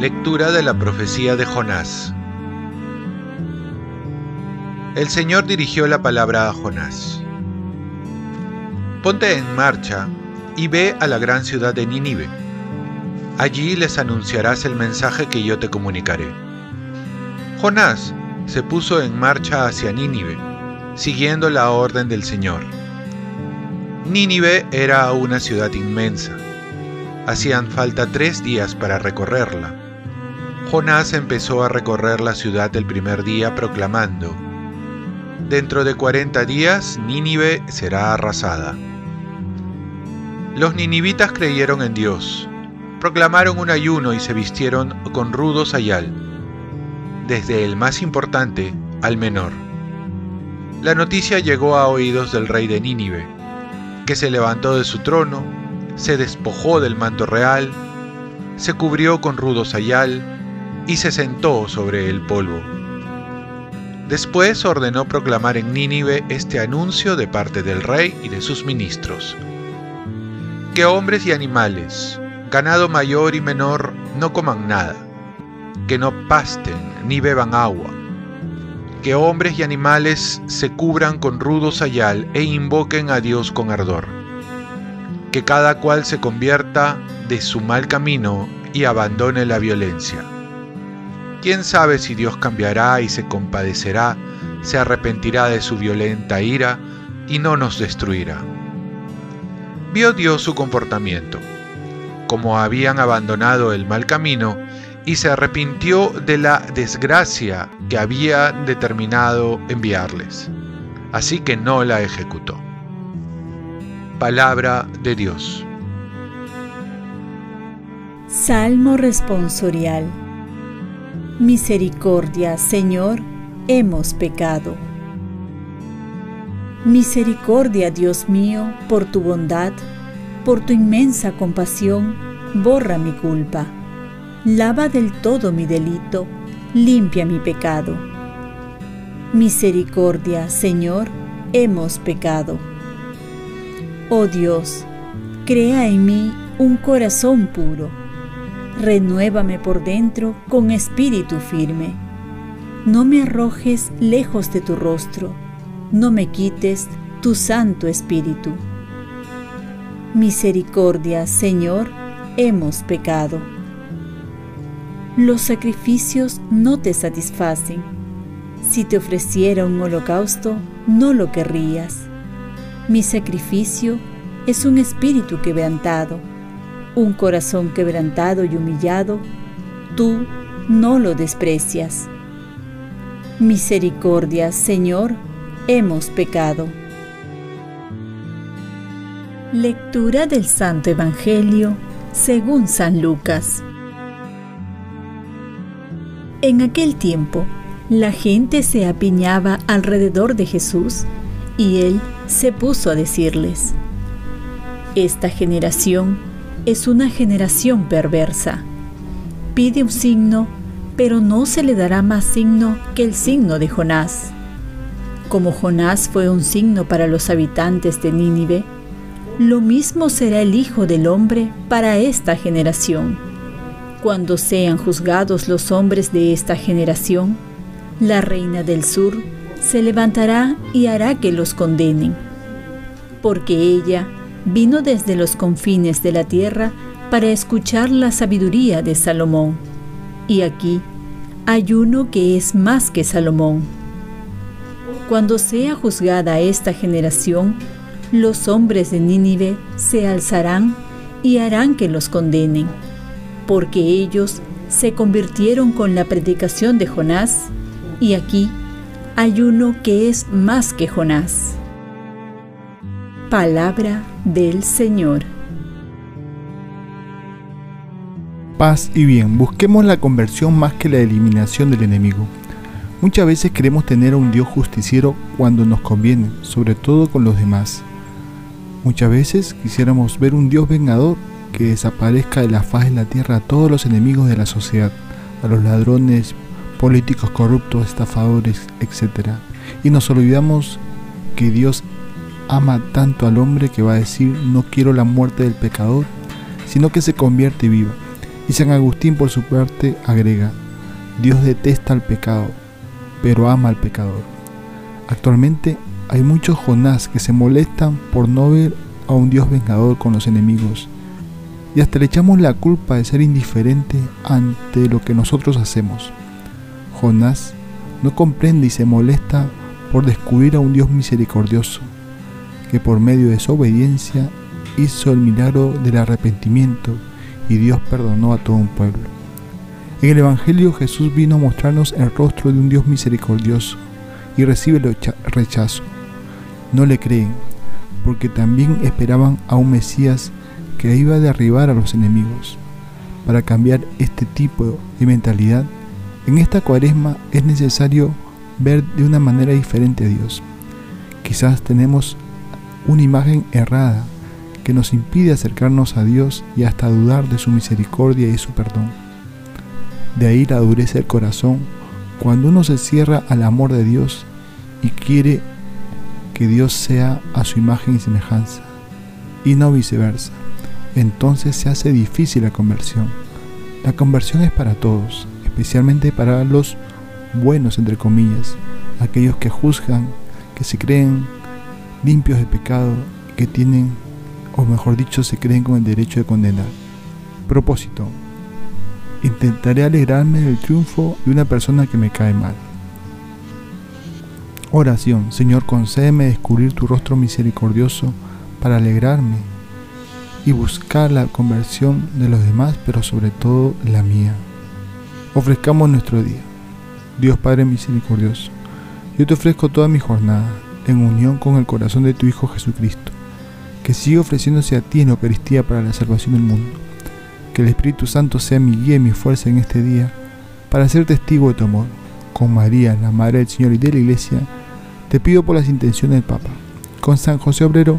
Lectura de la profecía de Jonás. El Señor dirigió la palabra a Jonás. Ponte en marcha y ve a la gran ciudad de Nínive. Allí les anunciarás el mensaje que yo te comunicaré. Jonás se puso en marcha hacia Nínive, siguiendo la orden del Señor. Nínive era una ciudad inmensa. Hacían falta tres días para recorrerla Jonás empezó a recorrer la ciudad el primer día proclamando, Dentro de cuarenta días Nínive será arrasada. Los ninivitas creyeron en Dios, proclamaron un ayuno y se vistieron con rudo sayal, desde el más importante al menor. La noticia llegó a oídos del rey de Nínive, que se levantó de su trono, se despojó del manto real, se cubrió con rudo sayal, y se sentó sobre el polvo. Después ordenó proclamar en Nínive este anuncio de parte del rey y de sus ministros. Que hombres y animales, ganado mayor y menor, no coman nada, que no pasten ni beban agua, que hombres y animales se cubran con rudo sayal e invoquen a Dios con ardor, que cada cual se convierta de su mal camino y abandone la violencia. ¿Quién sabe si Dios cambiará y se compadecerá, se arrepentirá de su violenta ira y no nos destruirá? Vio Dios su comportamiento, como habían abandonado el mal camino, y se arrepintió de la desgracia que había determinado enviarles. Así que no la ejecutó. Palabra de Dios. Salmo responsorial Misericordia, Señor, hemos pecado. Misericordia, Dios mío, por tu bondad, por tu inmensa compasión, borra mi culpa. Lava del todo mi delito, limpia mi pecado. Misericordia, Señor, hemos pecado. Oh Dios, crea en mí un corazón puro renuévame por dentro con espíritu firme. No me arrojes lejos de tu rostro, no me quites tu santo espíritu. Misericordia, Señor, hemos pecado. Los sacrificios no te satisfacen. Si te ofreciera un holocausto, no lo querrías. Mi sacrificio es un espíritu quebrantado un corazón quebrantado y humillado, tú no lo desprecias. Misericordia, Señor, hemos pecado. Lectura del Santo Evangelio según San Lucas. En aquel tiempo, la gente se apiñaba alrededor de Jesús y él se puso a decirles, Esta generación es una generación perversa. Pide un signo, pero no se le dará más signo que el signo de Jonás. Como Jonás fue un signo para los habitantes de Nínive, lo mismo será el Hijo del Hombre para esta generación. Cuando sean juzgados los hombres de esta generación, la reina del sur se levantará y hará que los condenen, porque ella vino desde los confines de la tierra para escuchar la sabiduría de Salomón. Y aquí hay uno que es más que Salomón. Cuando sea juzgada esta generación, los hombres de Nínive se alzarán y harán que los condenen, porque ellos se convirtieron con la predicación de Jonás, y aquí hay uno que es más que Jonás. Palabra del Señor. Paz y bien, busquemos la conversión más que la eliminación del enemigo. Muchas veces queremos tener a un Dios justiciero cuando nos conviene, sobre todo con los demás. Muchas veces quisiéramos ver un Dios vengador que desaparezca de la faz de la tierra a todos los enemigos de la sociedad, a los ladrones, políticos corruptos, estafadores, etc. y nos olvidamos que Dios ama tanto al hombre que va a decir no quiero la muerte del pecador, sino que se convierte viva. Y San Agustín por su parte agrega, Dios detesta al pecado, pero ama al pecador. Actualmente hay muchos Jonás que se molestan por no ver a un Dios vengador con los enemigos y hasta le echamos la culpa de ser indiferente ante lo que nosotros hacemos. Jonás no comprende y se molesta por descubrir a un Dios misericordioso, que por medio de su obediencia hizo el milagro del arrepentimiento y Dios perdonó a todo un pueblo. En el Evangelio Jesús vino a mostrarnos el rostro de un Dios misericordioso y recibe el rechazo. No le creen, porque también esperaban a un Mesías que iba a derribar a los enemigos. Para cambiar este tipo de mentalidad, en esta cuaresma es necesario ver de una manera diferente a Dios. Quizás tenemos una imagen errada que nos impide acercarnos a Dios y hasta dudar de su misericordia y su perdón. De ahí la dureza del corazón cuando uno se cierra al amor de Dios y quiere que Dios sea a su imagen y semejanza, y no viceversa entonces se hace difícil la conversión. La conversión es para todos, especialmente para los buenos, entre comillas, aquellos que juzgan, que se creen limpios de pecado, que tienen, o mejor dicho, se creen con el derecho de condenar. Propósito. Intentaré alegrarme del triunfo de una persona que me cae mal. Oración. Señor, concédeme descubrir tu rostro misericordioso para alegrarme y buscar la conversión de los demás, pero sobre todo la mía. Ofrezcamos nuestro día. Dios Padre misericordioso, yo te ofrezco toda mi jornada en unión con el corazón de tu Hijo Jesucristo, que siga ofreciéndose a ti en Eucaristía para la salvación del mundo. Que el Espíritu Santo sea mi guía y mi fuerza en este día para ser testigo de tu amor. Con María, la Madre del Señor y de la Iglesia, te pido por las intenciones del Papa. Con San José Obrero,